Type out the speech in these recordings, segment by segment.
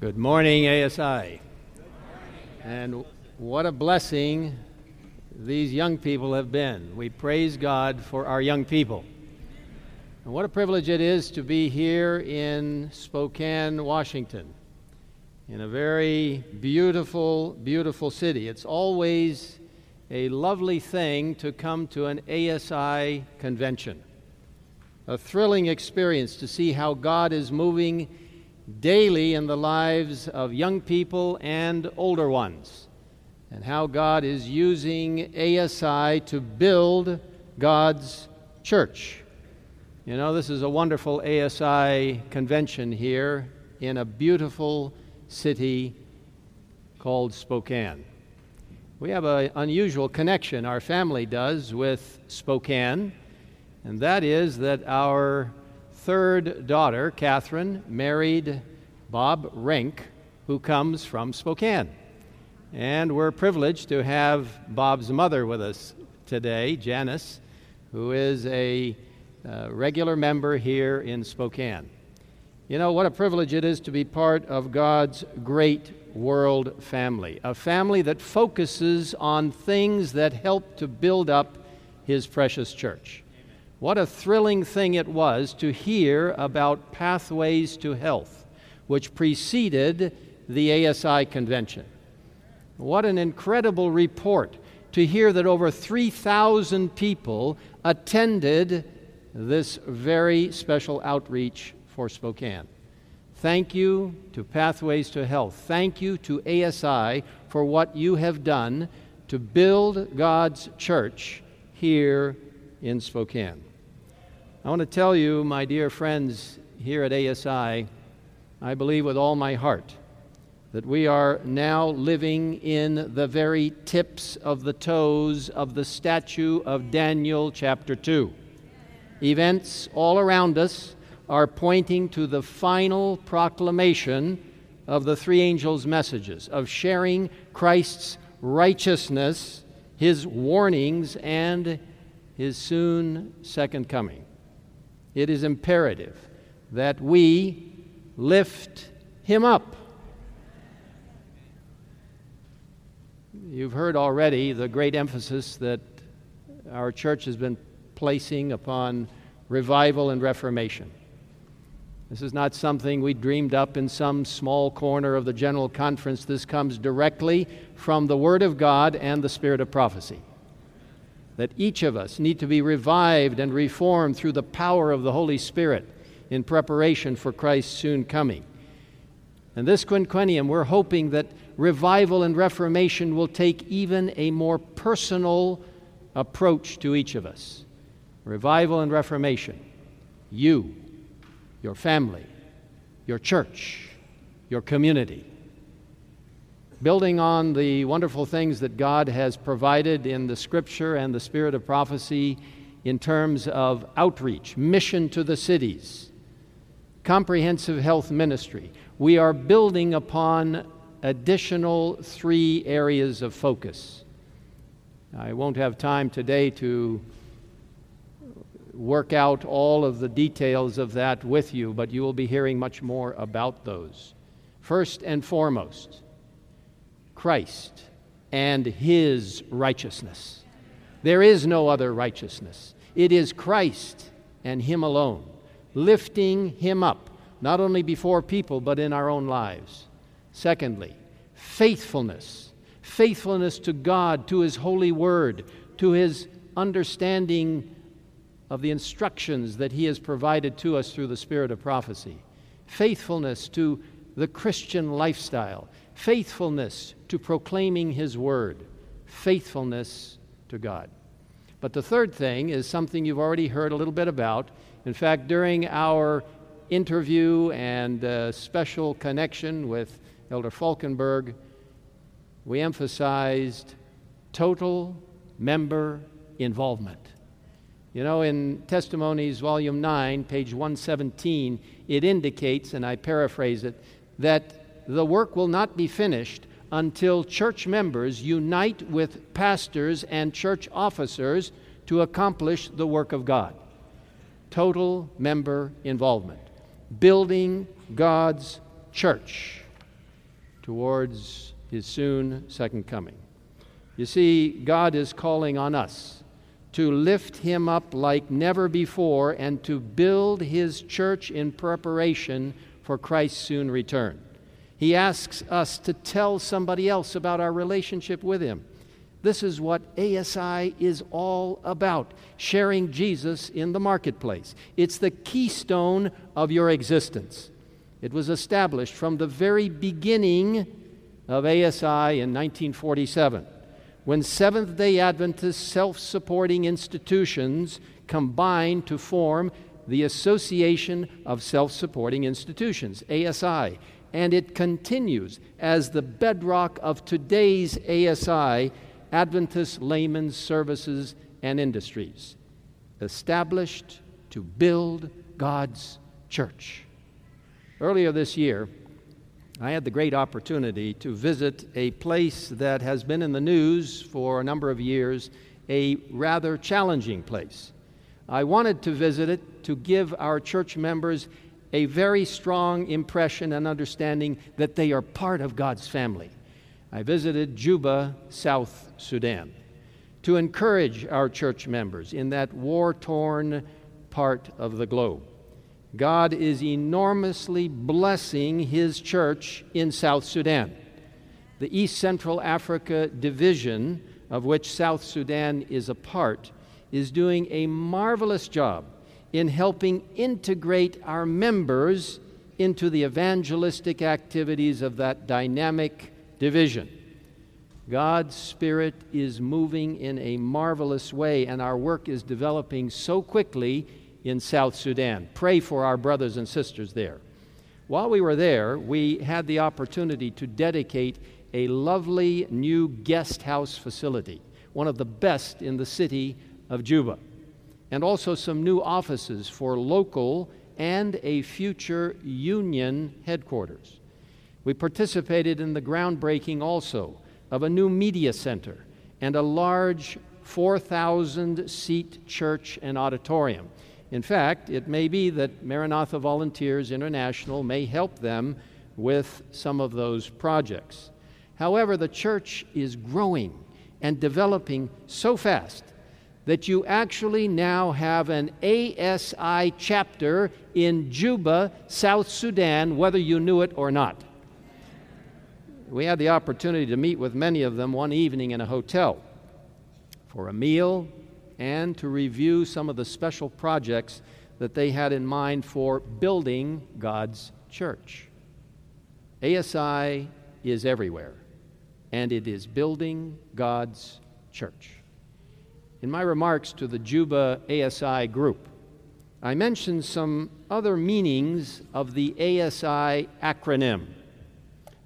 Good morning, ASI. And what a blessing these young people have been. We praise God for our young people. And what a privilege it is to be here in Spokane, Washington, in a very beautiful, beautiful city. It's always a lovely thing to come to an ASI convention. A thrilling experience to see how God is moving daily in the lives of young people and older ones, and how God is using ASI to build God's church. You know, this is a wonderful ASI convention here in a beautiful city called Spokane. We have an unusual connection, our family does, with Spokane, and that is that our third daughter, Catherine, married Bob Rink, who comes from Spokane. And we're privileged to have Bob's mother with us today, Janice, who is a uh, regular member here in Spokane. You know, what a privilege it is to be part of God's great world family, a family that focuses on things that help to build up His precious church. What a thrilling thing it was to hear about Pathways to Health, which preceded the ASI convention. What an incredible report to hear that over 3,000 people attended this very special outreach for Spokane. Thank you to Pathways to Health. Thank you to ASI for what you have done to build God's church here in Spokane. I want to tell you, my dear friends here at ASI, I believe with all my heart that we are now living in the very tips of the toes of the statue of Daniel chapter 2. Events all around us are pointing to the final proclamation of the three angels' messages, of sharing Christ's righteousness, his warnings, and his soon second coming it is imperative that we lift him up. You've heard already the great emphasis that our church has been placing upon revival and reformation. This is not something we dreamed up in some small corner of the General Conference. This comes directly from the Word of God and the Spirit of prophecy that each of us need to be revived and reformed through the power of the Holy Spirit in preparation for Christ's soon coming. And this quinquennium, we're hoping that revival and reformation will take even a more personal approach to each of us. Revival and reformation. You, your family, your church, your community building on the wonderful things that God has provided in the scripture and the spirit of prophecy in terms of outreach, mission to the cities, comprehensive health ministry. We are building upon additional three areas of focus. I won't have time today to work out all of the details of that with you, but you will be hearing much more about those. First and foremost, Christ and his righteousness. There is no other righteousness. It is Christ and him alone, lifting him up, not only before people, but in our own lives. Secondly, faithfulness. Faithfulness to God, to his holy word, to his understanding of the instructions that he has provided to us through the spirit of prophecy. Faithfulness to the Christian lifestyle faithfulness to proclaiming His word, faithfulness to God. But the third thing is something you've already heard a little bit about. In fact, during our interview and uh, special connection with Elder Folkenberg, we emphasized total member involvement. You know, in Testimonies, Volume 9, page 117, it indicates, and I paraphrase it, that the work will not be finished until church members unite with pastors and church officers to accomplish the work of God. Total member involvement. Building God's church. towards his soon second coming. You see, God is calling on us to lift him up like never before and to build his church in preparation for Christ's soon return. He asks us to tell somebody else about our relationship with him. This is what ASI is all about sharing Jesus in the marketplace. It's the keystone of your existence. It was established from the very beginning of ASI in 1947 when Seventh day Adventist self supporting institutions combined to form the Association of Self Supporting Institutions, ASI. And it continues as the bedrock of today's ASI Adventist Laymen's Services and Industries, established to build God's church. Earlier this year, I had the great opportunity to visit a place that has been in the news for a number of years, a rather challenging place. I wanted to visit it to give our church members a very strong impression and understanding that they are part of God's family. I visited Juba, South Sudan, to encourage our church members in that war torn part of the globe. God is enormously blessing His church in South Sudan. The East Central Africa Division, of which South Sudan is a part, is doing a marvelous job in helping integrate our members into the evangelistic activities of that dynamic division. God's Spirit is moving in a marvelous way, and our work is developing so quickly in South Sudan. Pray for our brothers and sisters there. While we were there, we had the opportunity to dedicate a lovely new guest house facility, one of the best in the city of Juba, and also some new offices for local and a future union headquarters. We participated in the groundbreaking also of a new media center and a large 4,000 seat church and auditorium. In fact, it may be that Maranatha Volunteers International may help them with some of those projects. However, the church is growing and developing so fast that you actually now have an ASI chapter in Juba, South Sudan, whether you knew it or not. We had the opportunity to meet with many of them one evening in a hotel for a meal and to review some of the special projects that they had in mind for building God's church. ASI is everywhere, and it is building God's church. In my remarks to the Juba ASI group, I mentioned some other meanings of the ASI acronym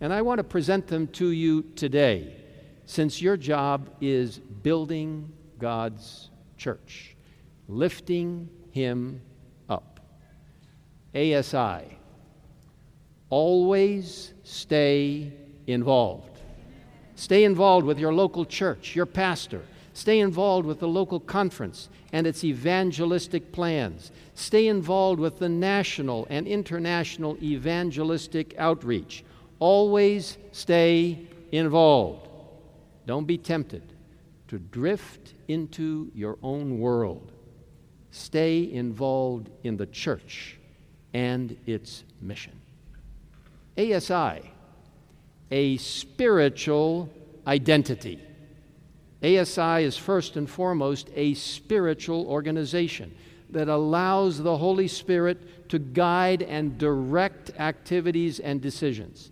and I want to present them to you today, since your job is building God's church, lifting Him up. ASI, always stay involved. Stay involved with your local church, your pastor. Stay involved with the local conference and its evangelistic plans. Stay involved with the national and international evangelistic outreach. Always stay involved. Don't be tempted to drift into your own world. Stay involved in the church and its mission. ASI, a spiritual identity. ASI is first and foremost a spiritual organization that allows the Holy Spirit to guide and direct activities and decisions.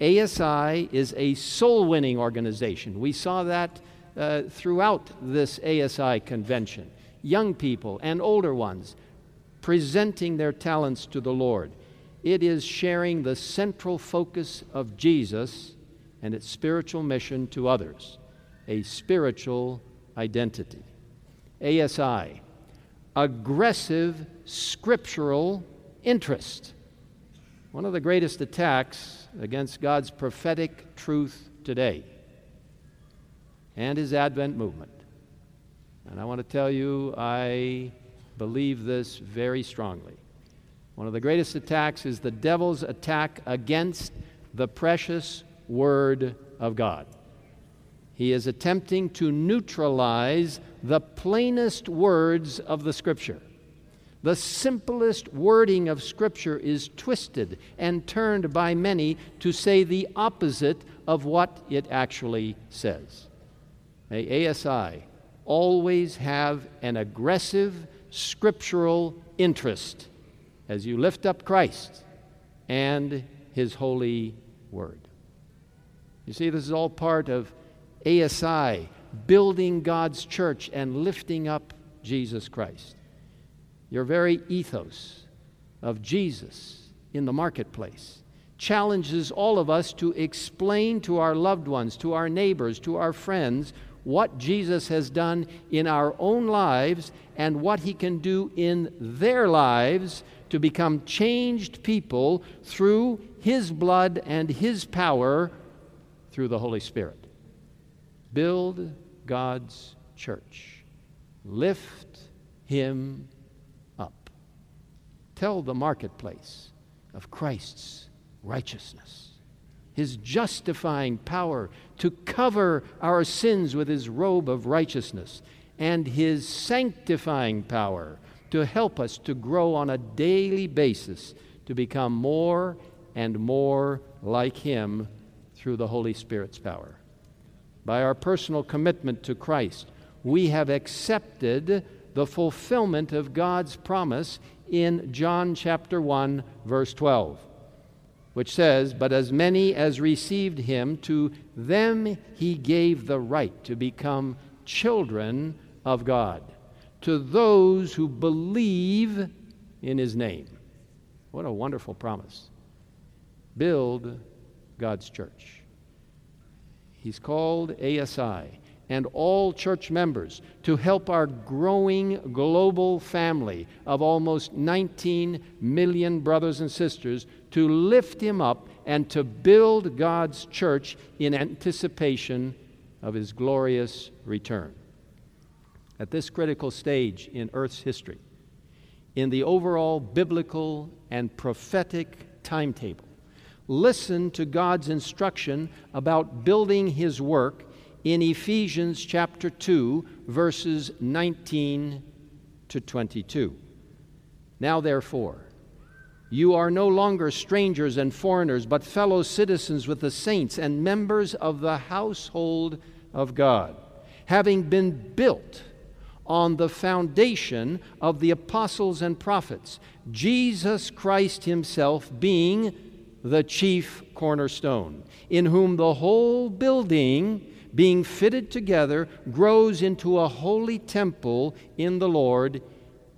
ASI is a soul winning organization. We saw that uh, throughout this ASI convention. Young people and older ones presenting their talents to the Lord. It is sharing the central focus of Jesus and its spiritual mission to others, a spiritual identity. ASI, aggressive scriptural interest. One of the greatest attacks against God's prophetic truth today and his Advent movement. And I want to tell you, I believe this very strongly. One of the greatest attacks is the devil's attack against the precious Word of God. He is attempting to neutralize the plainest words of the Scripture. The simplest wording of Scripture is twisted and turned by many to say the opposite of what it actually says. May ASI always have an aggressive scriptural interest as you lift up Christ and His holy word. You see, this is all part of ASI building God's church and lifting up Jesus Christ. Your very ethos of Jesus in the marketplace challenges all of us to explain to our loved ones, to our neighbors, to our friends, what Jesus has done in our own lives and what he can do in their lives to become changed people through his blood and his power through the Holy Spirit. Build God's church. Lift him. Tell the marketplace of Christ's righteousness, his justifying power to cover our sins with his robe of righteousness, and his sanctifying power to help us to grow on a daily basis to become more and more like him through the Holy Spirit's power. By our personal commitment to Christ, we have accepted the fulfillment of God's promise in John chapter 1 verse 12 which says, But as many as received him, to them he gave the right to become children of God, to those who believe in his name. What a wonderful promise. Build God's church. He's called ASI and all church members to help our growing global family of almost 19 million brothers and sisters to lift him up and to build God's church in anticipation of his glorious return. At this critical stage in Earth's history, in the overall biblical and prophetic timetable, listen to God's instruction about building his work in Ephesians chapter 2, verses 19 to 22. Now, therefore, you are no longer strangers and foreigners, but fellow citizens with the saints and members of the household of God, having been built on the foundation of the apostles and prophets, Jesus Christ Himself being the chief cornerstone, in whom the whole building being fitted together, grows into a holy temple in the Lord,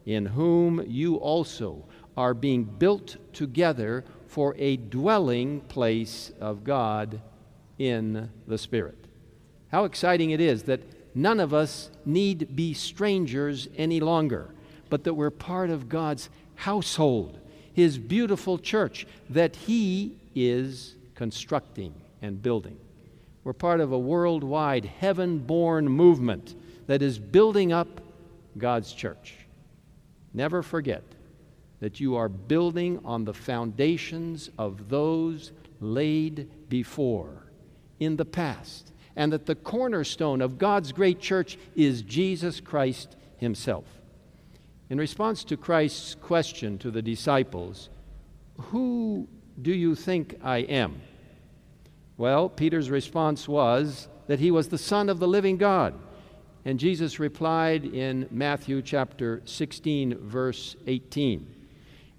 in whom you also are being built together for a dwelling place of God in the Spirit. How exciting it is that none of us need be strangers any longer, but that we're part of God's household, His beautiful church that He is constructing and building. We're part of a worldwide heaven born movement that is building up God's church. Never forget that you are building on the foundations of those laid before in the past, and that the cornerstone of God's great church is Jesus Christ Himself. In response to Christ's question to the disciples, Who do you think I am? Well, Peter's response was that he was the Son of the living God. And Jesus replied in Matthew chapter 16, verse 18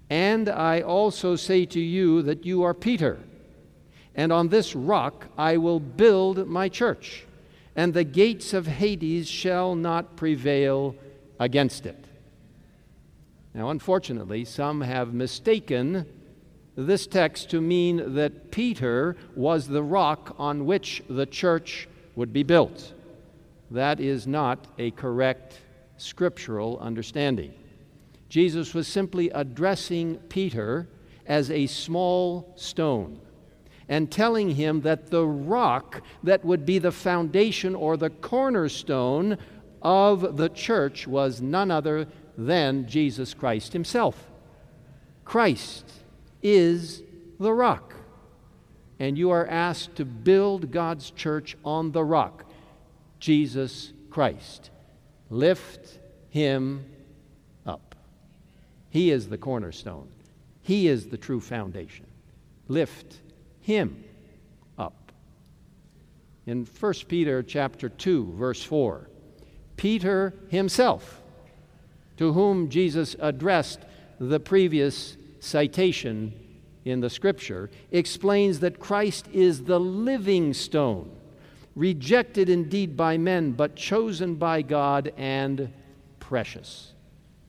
And I also say to you that you are Peter, and on this rock I will build my church, and the gates of Hades shall not prevail against it. Now, unfortunately, some have mistaken this text to mean that Peter was the rock on which the church would be built. That is not a correct scriptural understanding. Jesus was simply addressing Peter as a small stone and telling him that the rock that would be the foundation or the cornerstone of the church was none other than Jesus Christ himself. Christ is the rock. and you are asked to build God's church on the rock, Jesus Christ. Lift him up. He is the cornerstone, he is the true foundation. Lift him up. In 1 Peter chapter 2 verse 4, Peter himself to whom Jesus addressed the previous citation in the scripture, explains that Christ is the living stone, rejected indeed by men, but chosen by God and precious.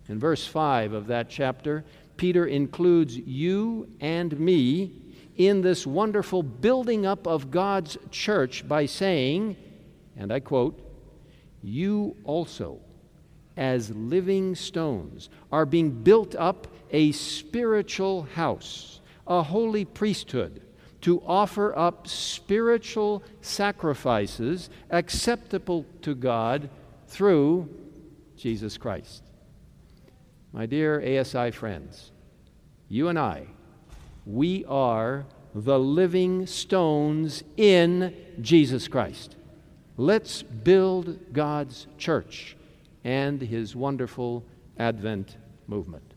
In verse 5 of that chapter, Peter includes you and me in this wonderful building up of God's church by saying, and I quote, You also, as living stones, are being built up a spiritual house a holy priesthood to offer up spiritual sacrifices acceptable to God through Jesus Christ. My dear ASI friends, you and I, we are the living stones in Jesus Christ. Let's build God's church and his wonderful Advent movement.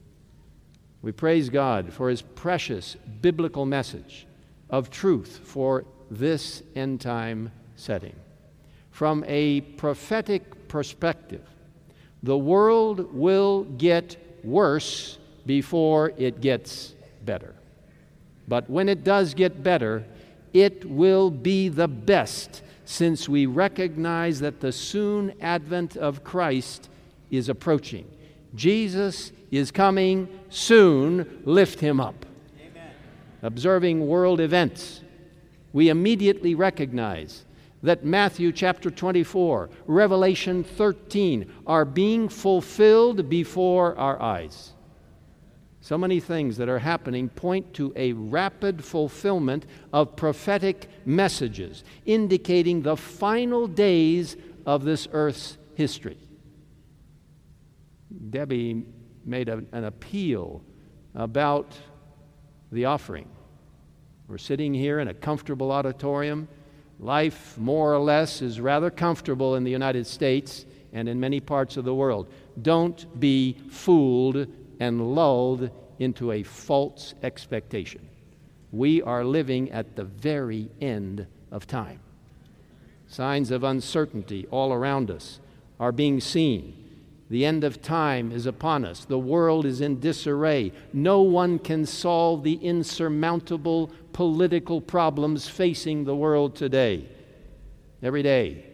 We praise God for his precious biblical message of truth for this end time setting. From a prophetic perspective, the world will get worse before it gets better. But when it does get better, it will be the best since we recognize that the soon advent of Christ is approaching. Jesus is coming soon. Lift him up. Amen. Observing world events, we immediately recognize that Matthew chapter 24, Revelation 13 are being fulfilled before our eyes. So many things that are happening point to a rapid fulfillment of prophetic messages, indicating the final days of this earth's history. Debbie made a, an appeal about the offering. We're sitting here in a comfortable auditorium. Life, more or less, is rather comfortable in the United States and in many parts of the world. Don't be fooled and lulled into a false expectation. We are living at the very end of time. Signs of uncertainty all around us are being seen. The end of time is upon us. The world is in disarray. No one can solve the insurmountable political problems facing the world today. Every day,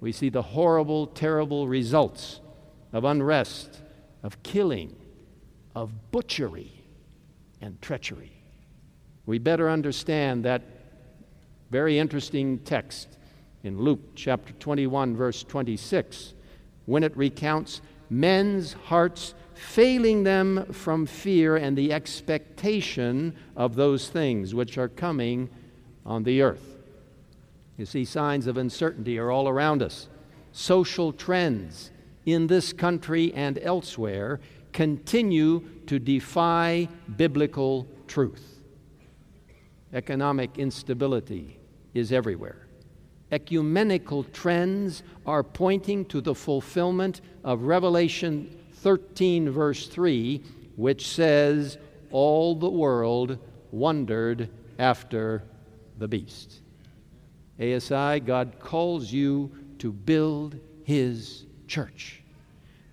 we see the horrible, terrible results of unrest, of killing, of butchery, and treachery. We better understand that very interesting text in Luke chapter 21, verse 26 when it recounts men's hearts failing them from fear and the expectation of those things which are coming on the earth. You see, signs of uncertainty are all around us. Social trends in this country and elsewhere continue to defy biblical truth. Economic instability is everywhere ecumenical trends are pointing to the fulfillment of Revelation 13, verse 3, which says, All the world wondered after the beast. ASI, God calls you to build His church.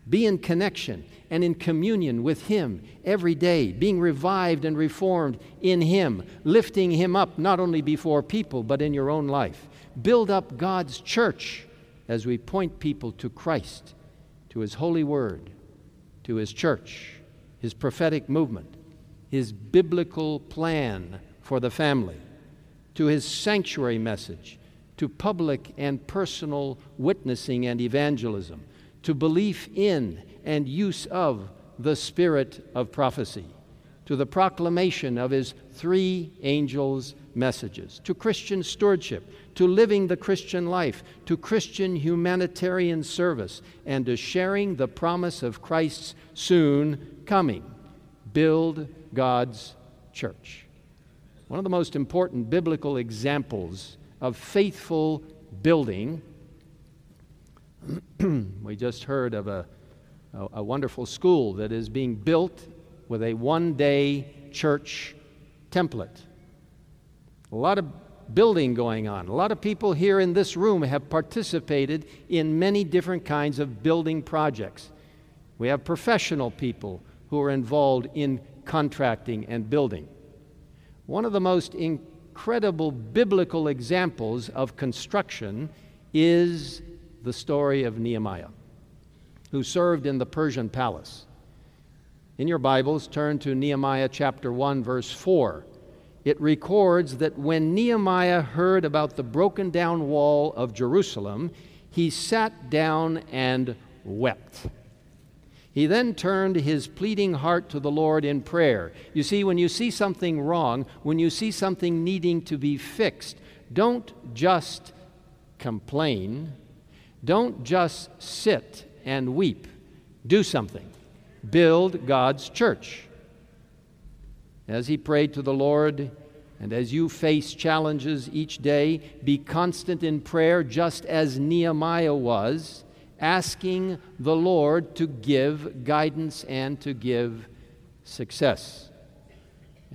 Be in connection and in communion with Him every day, being revived and reformed in Him, lifting Him up not only before people, but in your own life. Build up God's church as we point people to Christ, to His holy word, to His church, His prophetic movement, His biblical plan for the family, to His sanctuary message, to public and personal witnessing and evangelism, to belief in and use of the spirit of prophecy, to the proclamation of His three angels' messages, to Christian stewardship, to living the Christian life, to Christian humanitarian service, and to sharing the promise of Christ's soon coming. Build God's church. one of the most important biblical examples of faithful building. we just heard of a, a, a, wonderful school that is being built with a one day church template. A lot of building going on. A lot of people here in this room have participated in many different kinds of building projects. We have professional people who are involved in contracting and building. One of the most incredible biblical examples of construction is the story of Nehemiah, who served in the Persian palace. In your Bibles, turn to Nehemiah chapter 1, verse 4. It records that when Nehemiah heard about the broken down wall of Jerusalem, he sat down and wept. He then turned his pleading heart to the Lord in prayer. You see, when you see something wrong, when you see something needing to be fixed, don't just complain. Don't just sit and weep. Do something. Build God's church. As he prayed to the Lord, and as you face challenges each day, be constant in prayer just as Nehemiah was asking the Lord to give guidance and to give success.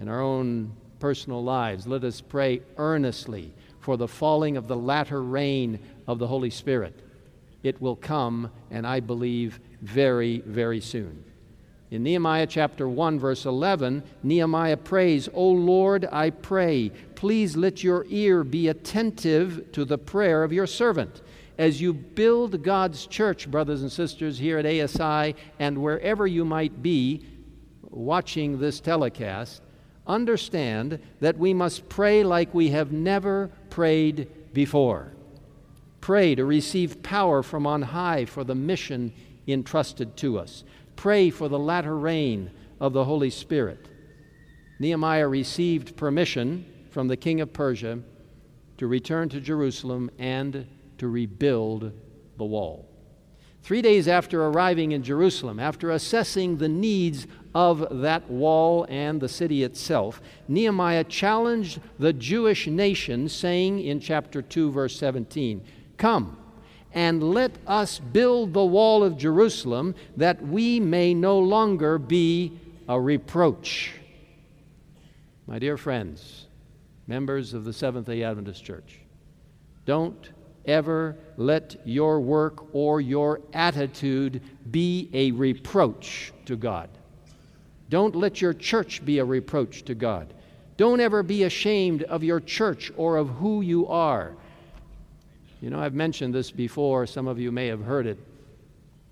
In our own personal lives, let us pray earnestly for the falling of the latter rain of the Holy Spirit. It will come, and I believe, very, very soon. In Nehemiah chapter 1, verse 11, Nehemiah prays, O Lord, I pray, please let your ear be attentive to the prayer of your servant as you build God's church, brothers and sisters, here at ASI and wherever you might be watching this telecast, understand that we must pray like we have never prayed before. Pray to receive power from on high for the mission entrusted to us. Pray for the latter rain of the Holy Spirit. Nehemiah received permission from the king of Persia to return to Jerusalem and to rebuild the wall. Three days after arriving in Jerusalem, after assessing the needs of that wall and the city itself, Nehemiah challenged the Jewish nation, saying in chapter 2, verse 17, Come and let us build the wall of Jerusalem that we may no longer be a reproach. My dear friends, members of the Seventh day Adventist Church, don't ever let your work or your attitude be a reproach to God. Don't let your church be a reproach to God. Don't ever be ashamed of your church or of who you are. You know, I've mentioned this before, some of you may have heard it.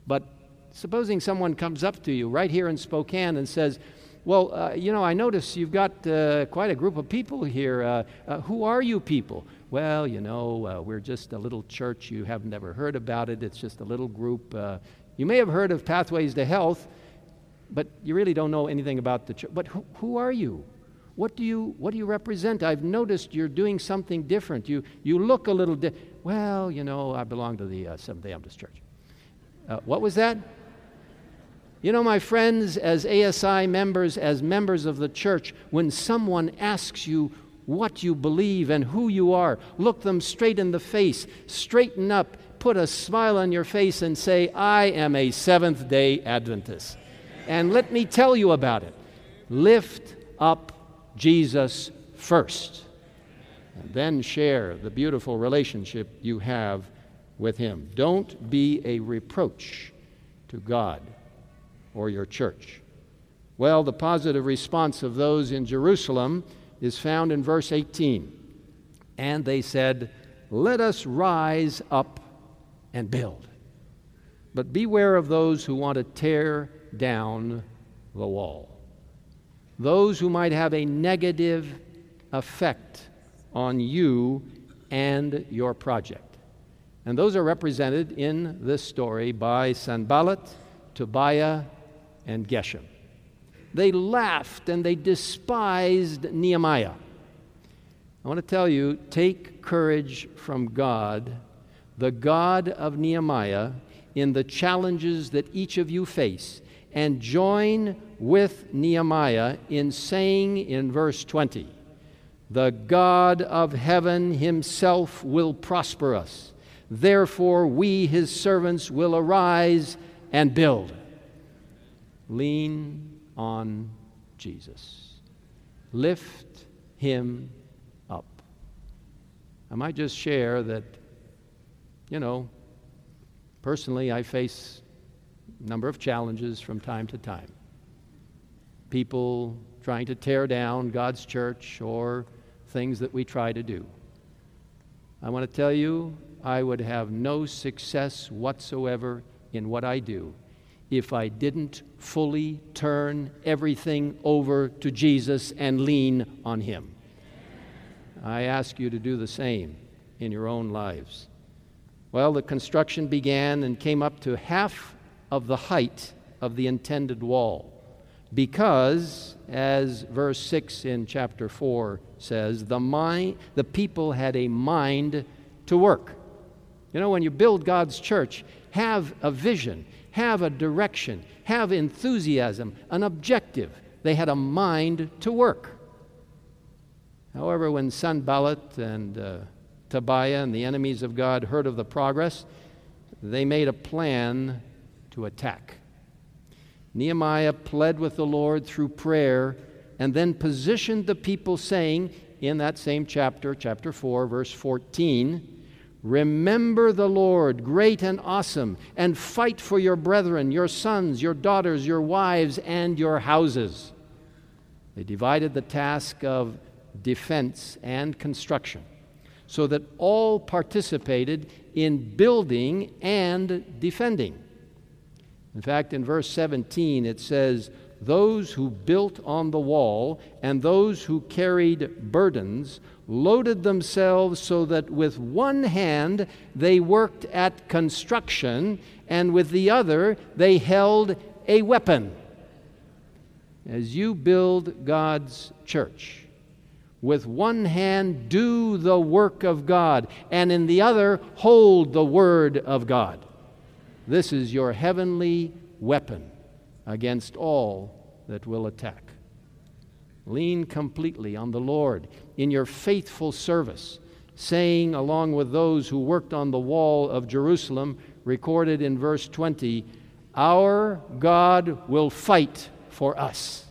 But supposing someone comes up to you right here in Spokane and says, Well, uh, you know, I notice you've got uh, quite a group of people here. Uh, uh who are you people? well, you know, uh, we're just a little church. You have never heard about it. It's just a little group. Uh, you may have heard of Pathways to Health, but you really don't know anything about the church. But who, who are you? What do you, what do you represent? I've noticed you're doing something different. You, you look a little different. Well, you know, I belong to the uh, Seventh day Adventist Church. Uh, what was that? You know, my friends, as ASI members, as members of the church, when someone asks you, what you believe and who you are. Look them straight in the face, straighten up, put a smile on your face, and say, I am a Seventh day Adventist. And let me tell you about it. Lift up Jesus first, and then share the beautiful relationship you have with Him. Don't be a reproach to God or your church. Well, the positive response of those in Jerusalem is found in verse 18. And they said, Let us rise up and build. But beware of those who want to tear down the wall, those who might have a negative effect on you and your project. And those are represented in this story by Sanballat, Tobiah, and Geshem they laughed and they despised Nehemiah. I want to tell you take courage from God, the God of Nehemiah, in the challenges that each of you face, and join with Nehemiah in saying in verse 20, The God of heaven himself will prosper us. Therefore, we, his servants, will arise and build. Lean on Jesus. Lift him up. I might just share that, you know, personally, I face number of challenges from time to time. People trying to tear down God's church or things that we try to do. I want to tell you, I would have no success whatsoever in what I do if I didn't fully turn everything over to Jesus and lean on Him. I ask you to do the same in your own lives. Well, the construction began and came up to half of the height of the intended wall because, as verse 6 in chapter 4 says, the, mind, the people had a mind to work. You know, when you build God's church, have a vision, have a direction, have enthusiasm, an objective. They had a mind to work. However, when Sanballat and uh, Tobiah and the enemies of God heard of the progress, they made a plan to attack. Nehemiah pled with the Lord through prayer and then positioned the people, saying in that same chapter, chapter 4, verse 14, Remember the Lord, great and awesome, and fight for your brethren, your sons, your daughters, your wives, and your houses. They divided the task of defense and construction so that all participated in building and defending. In fact, in verse 17, it says, Those who built on the wall and those who carried burdens loaded themselves so that with one hand they worked at construction and with the other they held a weapon. As you build God's church, with one hand do the work of God, and in the other hold the word of God. This is your heavenly weapon against all that will attack. Lean completely on the Lord in your faithful service, saying, along with those who worked on the wall of Jerusalem, recorded in verse 20, Our God will fight for us.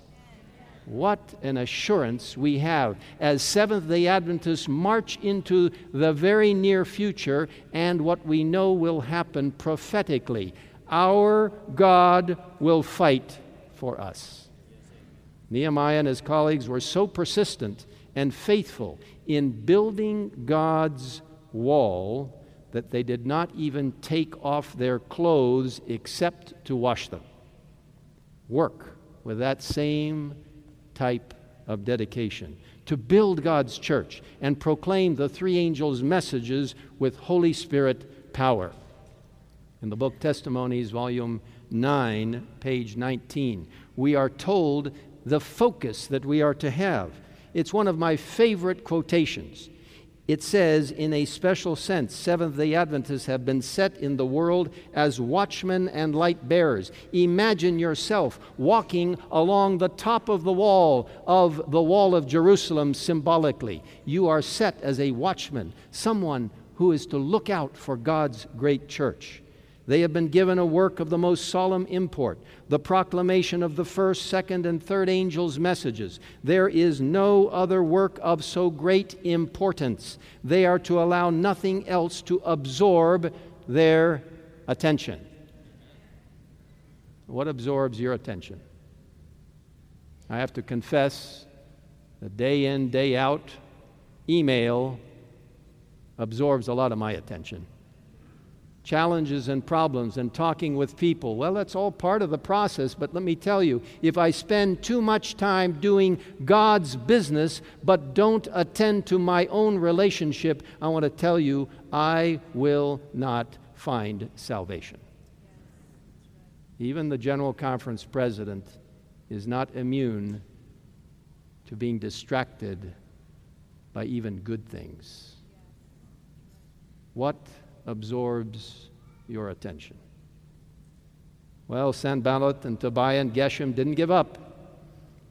What an assurance we have as Seventh day Adventists march into the very near future and what we know will happen prophetically. Our God will fight for us. Nehemiah and his colleagues were so persistent and faithful in building God's wall that they did not even take off their clothes except to wash them. Work with that same type of dedication to build God's church and proclaim the three angels' messages with Holy Spirit power. In the book Testimonies, volume 9, page 19, we are told the focus that we are to have. It's one of my favorite quotations it says, in a special sense, Seventh day Adventists have been set in the world as watchmen and light bearers. Imagine yourself walking along the top of the wall of the wall of Jerusalem symbolically. You are set as a watchman, someone who is to look out for God's great church. They have been given a work of the most solemn import the proclamation of the first, second, and third angels' messages. There is no other work of so great importance. They are to allow nothing else to absorb their attention. What absorbs your attention? I have to confess that day in, day out, email absorbs a lot of my attention challenges and problems and talking with people. Well, that's all part of the process, but let me tell you if I spend too much time doing God's business but don't attend to my own relationship, I want to tell you I will not find salvation. Even the General Conference president is not immune to being distracted by even good things. What absorbs your attention. Well, Sanballat and Tobiah and Geshem didn't give up.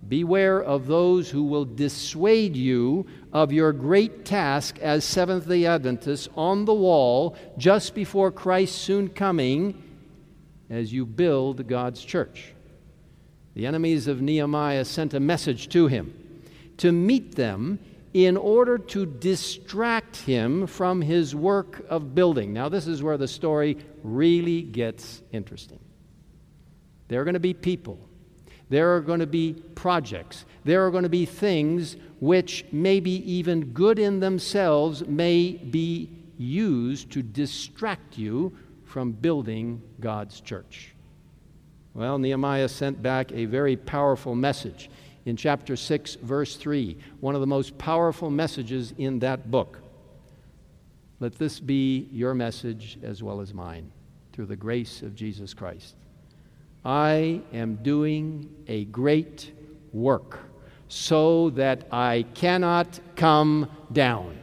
Beware of those who will dissuade you of your great task as Seventh day Adventists on the wall just before Christ's soon coming as you build God's church. The enemies of Nehemiah sent a message to him to meet them in order to distract him from his work of building. Now, this is where the story really gets interesting. There are going to be people there are going to be projects. There are going to be things which, maybe even good in themselves, may be used to distract you from building God's church. Well, Nehemiah sent back a very powerful message in chapter 6, verse 3, one of the most powerful messages in that book. Let this be your message as well as mine through the grace of Jesus Christ. I am doing a great work so that I cannot come down.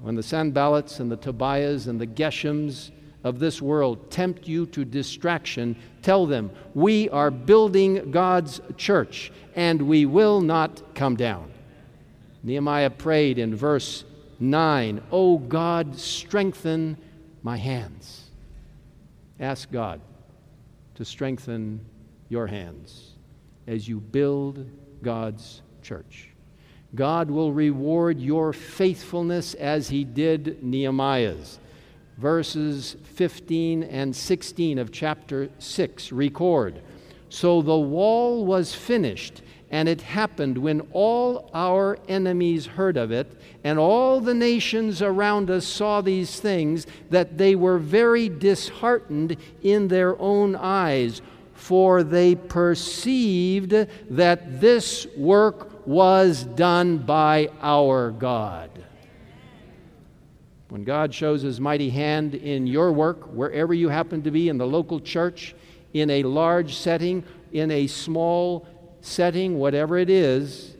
When the Sanballats and the Tobiahs and the Geshems of this world tempt you to distraction, tell them, We are building God's church and we will not come down. Nehemiah prayed in verse 9, O God, strengthen my hands. Ask God to strengthen your hands as you build God's church. God will reward your faithfulness as he did Nehemiah's. Verses 15 and 16 of chapter 6 record So the wall was finished and it happened when all our enemies heard of it, and all the nations around us saw these things, that they were very disheartened in their own eyes, for they perceived that this work was done by our God. When God shows his mighty hand in your work, wherever you happen to be, in the local church, in a large setting, in a small setting, whatever it is,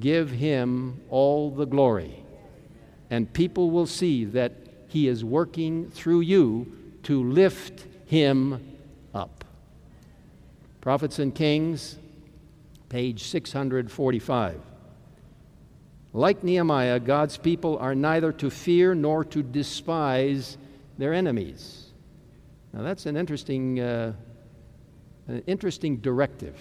give him all the glory. And people will see that he is working through you to lift him up. Prophets and Kings, page 645. Like Nehemiah, God's people are neither to fear nor to despise their enemies. Now, that's an interesting, uh, an interesting directive.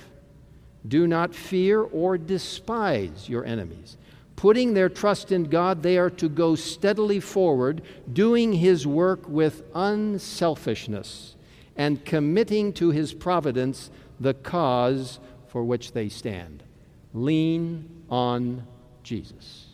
Do not fear or despise your enemies. Putting their trust in God, they are to go steadily forward, doing His work with unselfishness and committing to His providence the cause for which they stand. Lean on Jesus.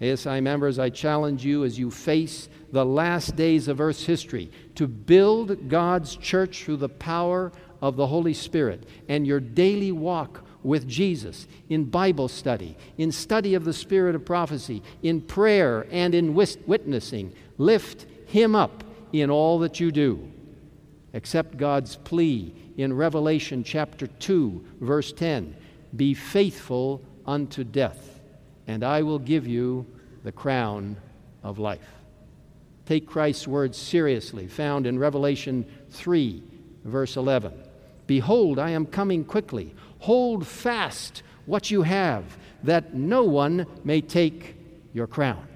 ASI members, I challenge you as you face the last days of Earth's history to build God's church through the power of the Holy Spirit and your daily walk with Jesus in Bible study, in study of the Spirit of prophecy, in prayer, and in witnessing. Lift Him up in all that you do. Accept God's plea in Revelation chapter 2, verse 10 Be faithful unto death, and I will give you the crown of life. Take Christ's words seriously, found in Revelation 3, verse 11. Behold, I am coming quickly. Hold fast what you have, that no one may take your crown.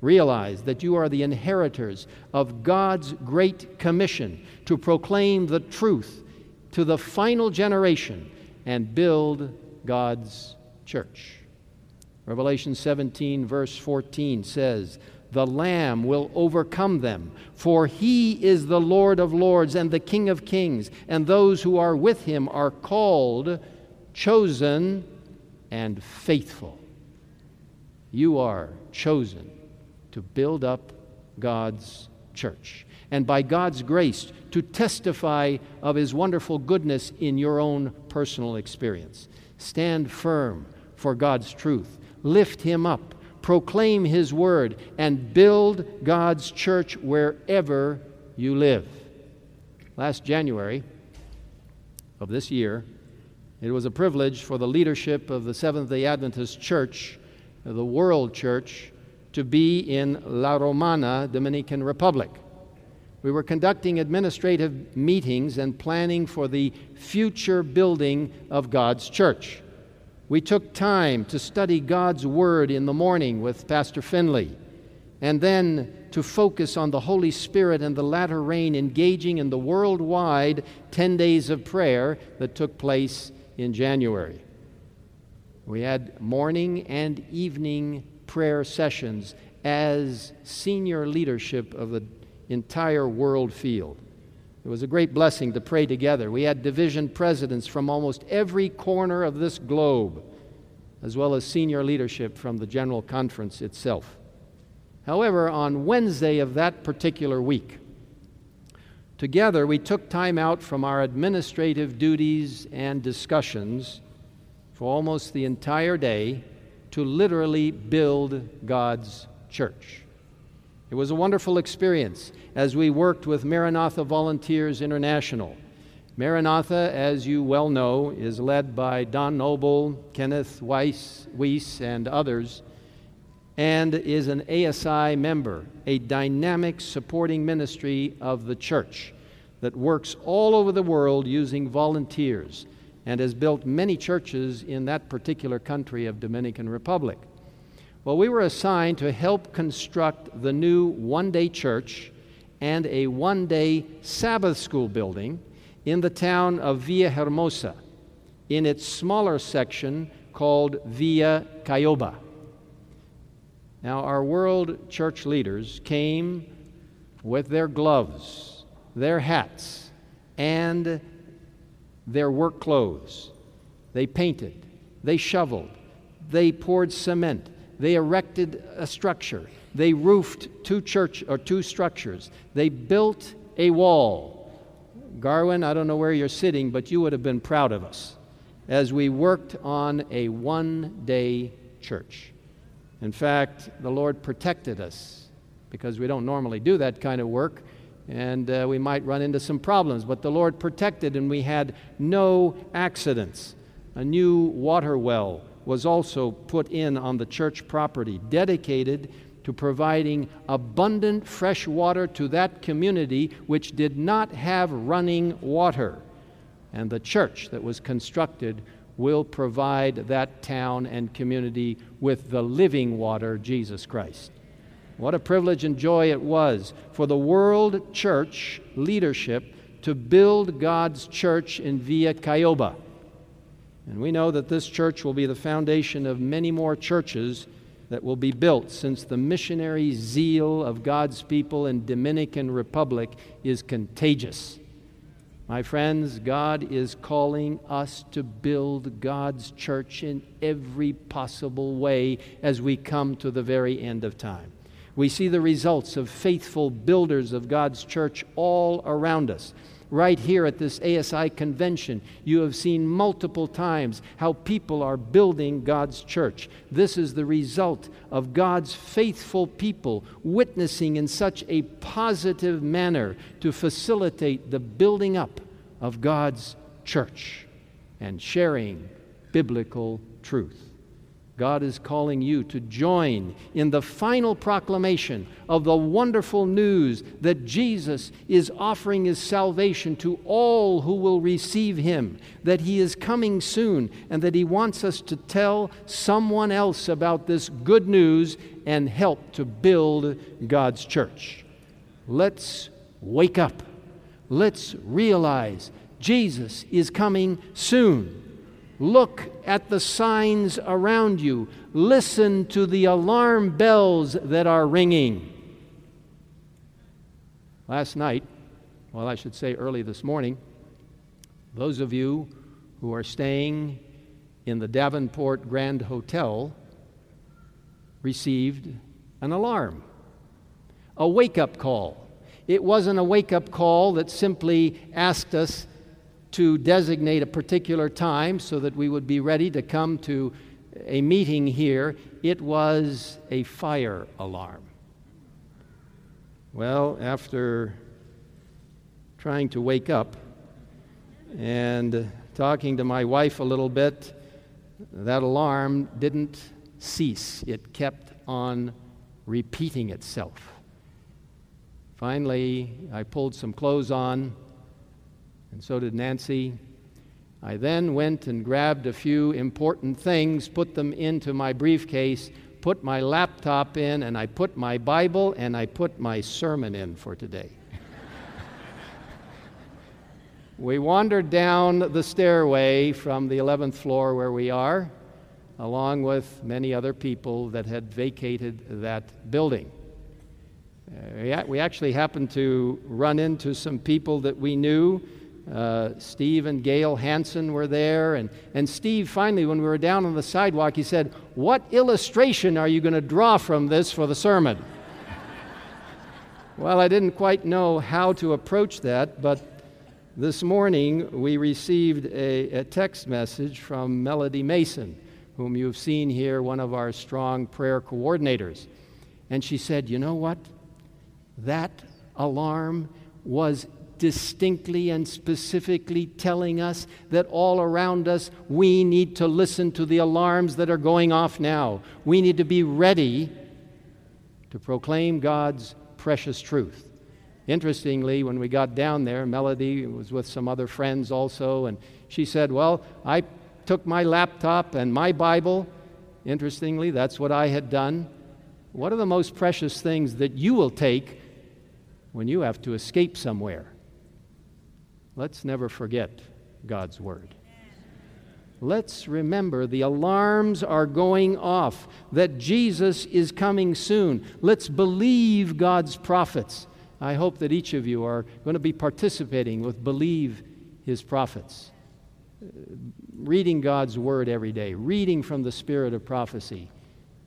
Realize that you are the inheritors of God's great commission to proclaim the truth to the final generation and build God's church. Revelation 17, verse 14 says, the Lamb will overcome them. For he is the Lord of lords and the King of kings, and those who are with him are called, chosen, and faithful. You are chosen to build up God's church. And by God's grace, to testify of his wonderful goodness in your own personal experience. Stand firm for God's truth. Lift him up proclaim His word, and build God's church wherever you live. Last January of this year, it was a privilege for the leadership of the Seventh day Adventist Church, the World Church, to be in La Romana, Dominican Republic. We were conducting administrative meetings and planning for the future building of God's church. We took time to study God's Word in the morning with Pastor Finley, and then to focus on the Holy Spirit and the latter rain, engaging in the worldwide 10 days of prayer that took place in January. We had morning and evening prayer sessions as senior leadership of the entire world field. It was a great blessing to pray together. We had division presidents from almost every corner of this globe, as well as senior leadership from the General Conference itself. However, on Wednesday of that particular week, together we took time out from our administrative duties and discussions for almost the entire day to literally build God's church. It was a wonderful experience as we worked with Maranatha Volunteers International. Maranatha, as you well know, is led by Don Noble, Kenneth Weiss, Weiss, and others, and is an ASI member, a dynamic supporting ministry of the church that works all over the world using volunteers and has built many churches in that particular country of Dominican Republic. Well, we were assigned to help construct the new one day church and a one day Sabbath school building in the town of Villa Hermosa, in its smaller section called Villa Cayoba. Now, our world church leaders came with their gloves, their hats, and their work clothes. They painted, they shoveled, they poured cement, they erected a structure, they roofed two church or two structures, they built a wall. Garwin, I don't know where you're sitting, but you would have been proud of us as we worked on a one day church. In fact, the Lord protected us because we don't normally do that kind of work and uh, we might run into some problems. But the Lord protected, and we had no accidents. A new water well was also put in on the church property, dedicated to providing abundant fresh water to that community which did not have running water. And the church that was constructed will provide that town and community with the living water, Jesus Christ. What a privilege and joy it was for the world church leadership to build God's church in Villa Cayoba. And we know that this church will be the foundation of many more churches that will be built since the missionary zeal of God's people in Dominican Republic is contagious. My friends, God is calling us to build God's church in every possible way as we come to the very end of time. We see the results of faithful builders of God's church all around us. Right here at this ASI convention, you have seen multiple times how people are building God's church. This is the result of God's faithful people witnessing in such a positive manner to facilitate the building up of God's church and sharing biblical truth. God is calling you to join in the final proclamation of the wonderful news that Jesus is offering his salvation to all who will receive him, that he is coming soon, and that he wants us to tell someone else about this good news and help to build God's church. Let's wake up. Let's realize Jesus is coming soon. Look at the signs around you. Listen to the alarm bells that are ringing. Last night, well, I should say early this morning, those of you who are staying in the Davenport Grand Hotel received an alarm, a wake up call. It wasn't a wake up call that simply asked us to designate a particular time so that we would be ready to come to a meeting here, it was a fire alarm. Well, after trying to wake up and talking to my wife a little bit, that alarm didn't cease. It kept on repeating itself. Finally, I pulled some clothes on, and so did Nancy. I then went and grabbed a few important things, put them into my briefcase, put my laptop in, and I put my Bible and I put my sermon in for today. we wandered down the stairway from the 11th floor where we are, along with many other people that had vacated that building. Uh, we actually happened to run into some people that we knew. Uh, Steve and Gail Hanson were there. And, and Steve, finally, when we were down on the sidewalk, he said, What illustration are you going to draw from this for the sermon? well, I didn't quite know how to approach that, but this morning we received a, a text message from Melody Mason, whom you've seen here, one of our strong prayer coordinators. And she said, You know what? That alarm was distinctly and specifically telling us that all around us we need to listen to the alarms that are going off now. We need to be ready to proclaim God's precious truth. Interestingly, when we got down there, Melody was with some other friends also, and she said, Well, I took my laptop and my Bible. Interestingly, that's what I had done. What are the most precious things that you will take when you have to escape somewhere. Let's never forget God's Word. Let's remember the alarms are going off, that Jesus is coming soon. Let's believe God's prophets. I hope that each of you are going to be participating with Believe His Prophets. Uh, reading God's Word every day, reading from the Spirit of prophecy.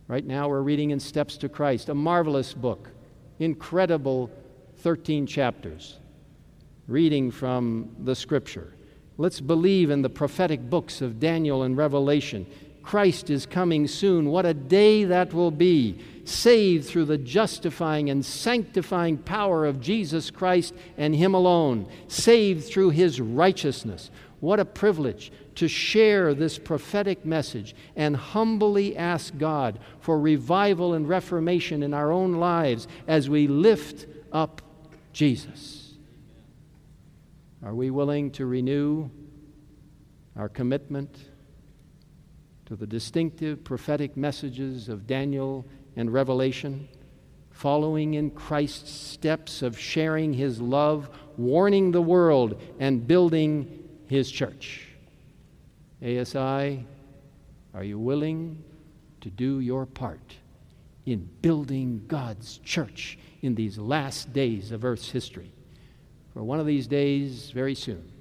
Right now, we're reading in Steps to Christ, a marvelous book, incredible 13 chapters, reading from the scripture. Let's believe in the prophetic books of Daniel and Revelation. Christ is coming soon. What a day that will be. Saved through the justifying and sanctifying power of Jesus Christ and Him alone. Saved through His righteousness. What a privilege to share this prophetic message and humbly ask God for revival and reformation in our own lives as we lift up Jesus. Are we willing to renew our commitment to the distinctive prophetic messages of Daniel and Revelation, following in Christ's steps of sharing his love, warning the world, and building his church? ASI, are you willing to do your part in building God's church in these last days of Earth's history. For one of these days, very soon,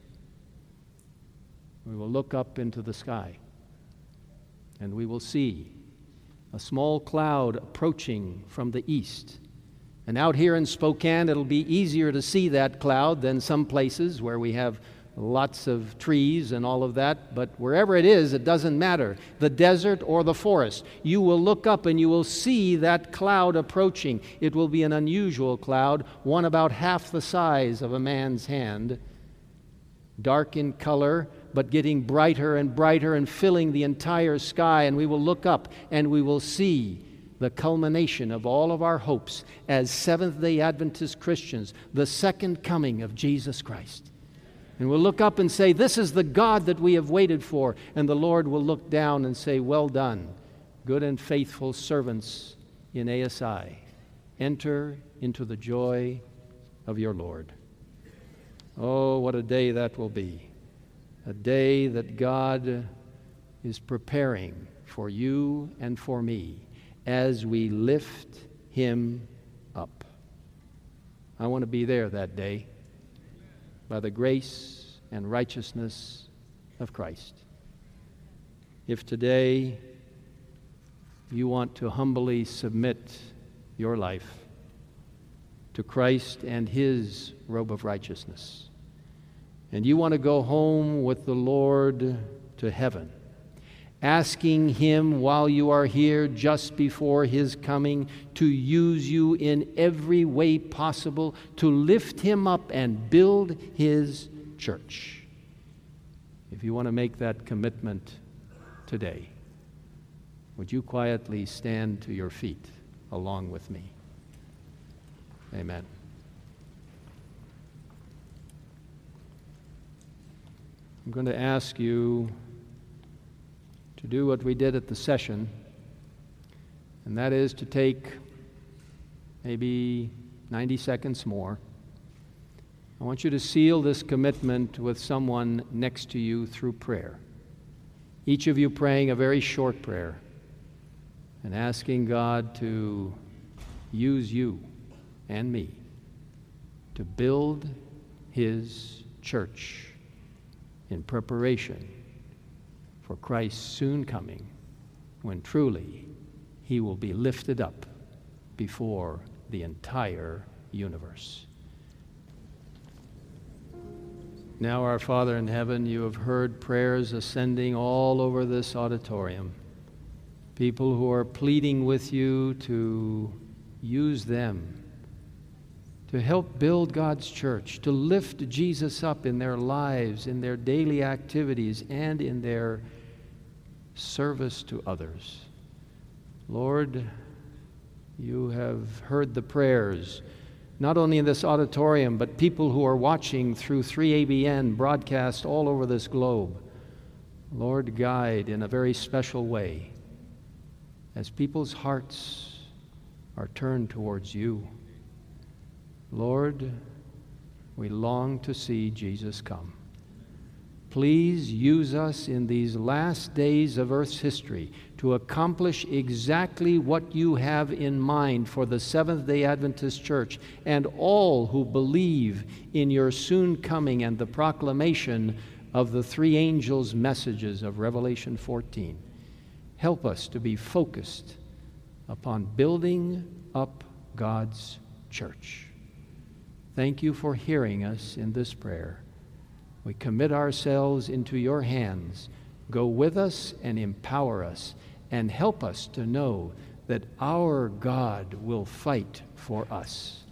we will look up into the sky and we will see a small cloud approaching from the east. And out here in Spokane, it'll be easier to see that cloud than some places where we have lots of trees and all of that, but wherever it is, it doesn't matter. The desert or the forest, you will look up and you will see that cloud approaching. It will be an unusual cloud, one about half the size of a man's hand, dark in color, but getting brighter and brighter and filling the entire sky. And we will look up and we will see the culmination of all of our hopes as Seventh day Adventist Christians, the second coming of Jesus Christ. And we'll look up and say, This is the God that we have waited for. And the Lord will look down and say, Well done, good and faithful servants in ASI. Enter into the joy of your Lord. Oh, what a day that will be. A day that God is preparing for you and for me as we lift Him up. I want to be there that day by the grace and righteousness of Christ. If today you want to humbly submit your life to Christ and His robe of righteousness, and you want to go home with the Lord to heaven, asking Him while you are here, just before His coming, to use you in every way possible to lift Him up and build His church. If you want to make that commitment today, would you quietly stand to your feet along with me? Amen. I'm going to ask you to do what we did at the session, and that is to take maybe 90 seconds more. I want you to seal this commitment with someone next to you through prayer. Each of you praying a very short prayer and asking God to use you and me to build His church in preparation for Christ's soon coming when truly He will be lifted up before the entire universe. Now, our Father in heaven, you have heard prayers ascending all over this auditorium. People who are pleading with you to use them to help build God's church, to lift Jesus up in their lives, in their daily activities, and in their service to others. Lord, you have heard the prayers, not only in this auditorium, but people who are watching through 3ABN broadcast all over this globe. Lord, guide in a very special way as people's hearts are turned towards you. Lord, we long to see Jesus come. Please use us in these last days of Earth's history to accomplish exactly what you have in mind for the Seventh day Adventist Church and all who believe in your soon coming and the proclamation of the three angels' messages of Revelation 14. Help us to be focused upon building up God's church. Thank you for hearing us in this prayer. We commit ourselves into your hands. Go with us and empower us and help us to know that our God will fight for us.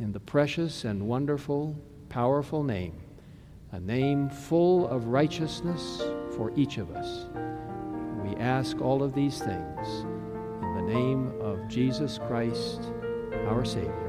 In the precious and wonderful, powerful name, a name full of righteousness for each of us, we ask all of these things in the name of Jesus Christ, our Savior.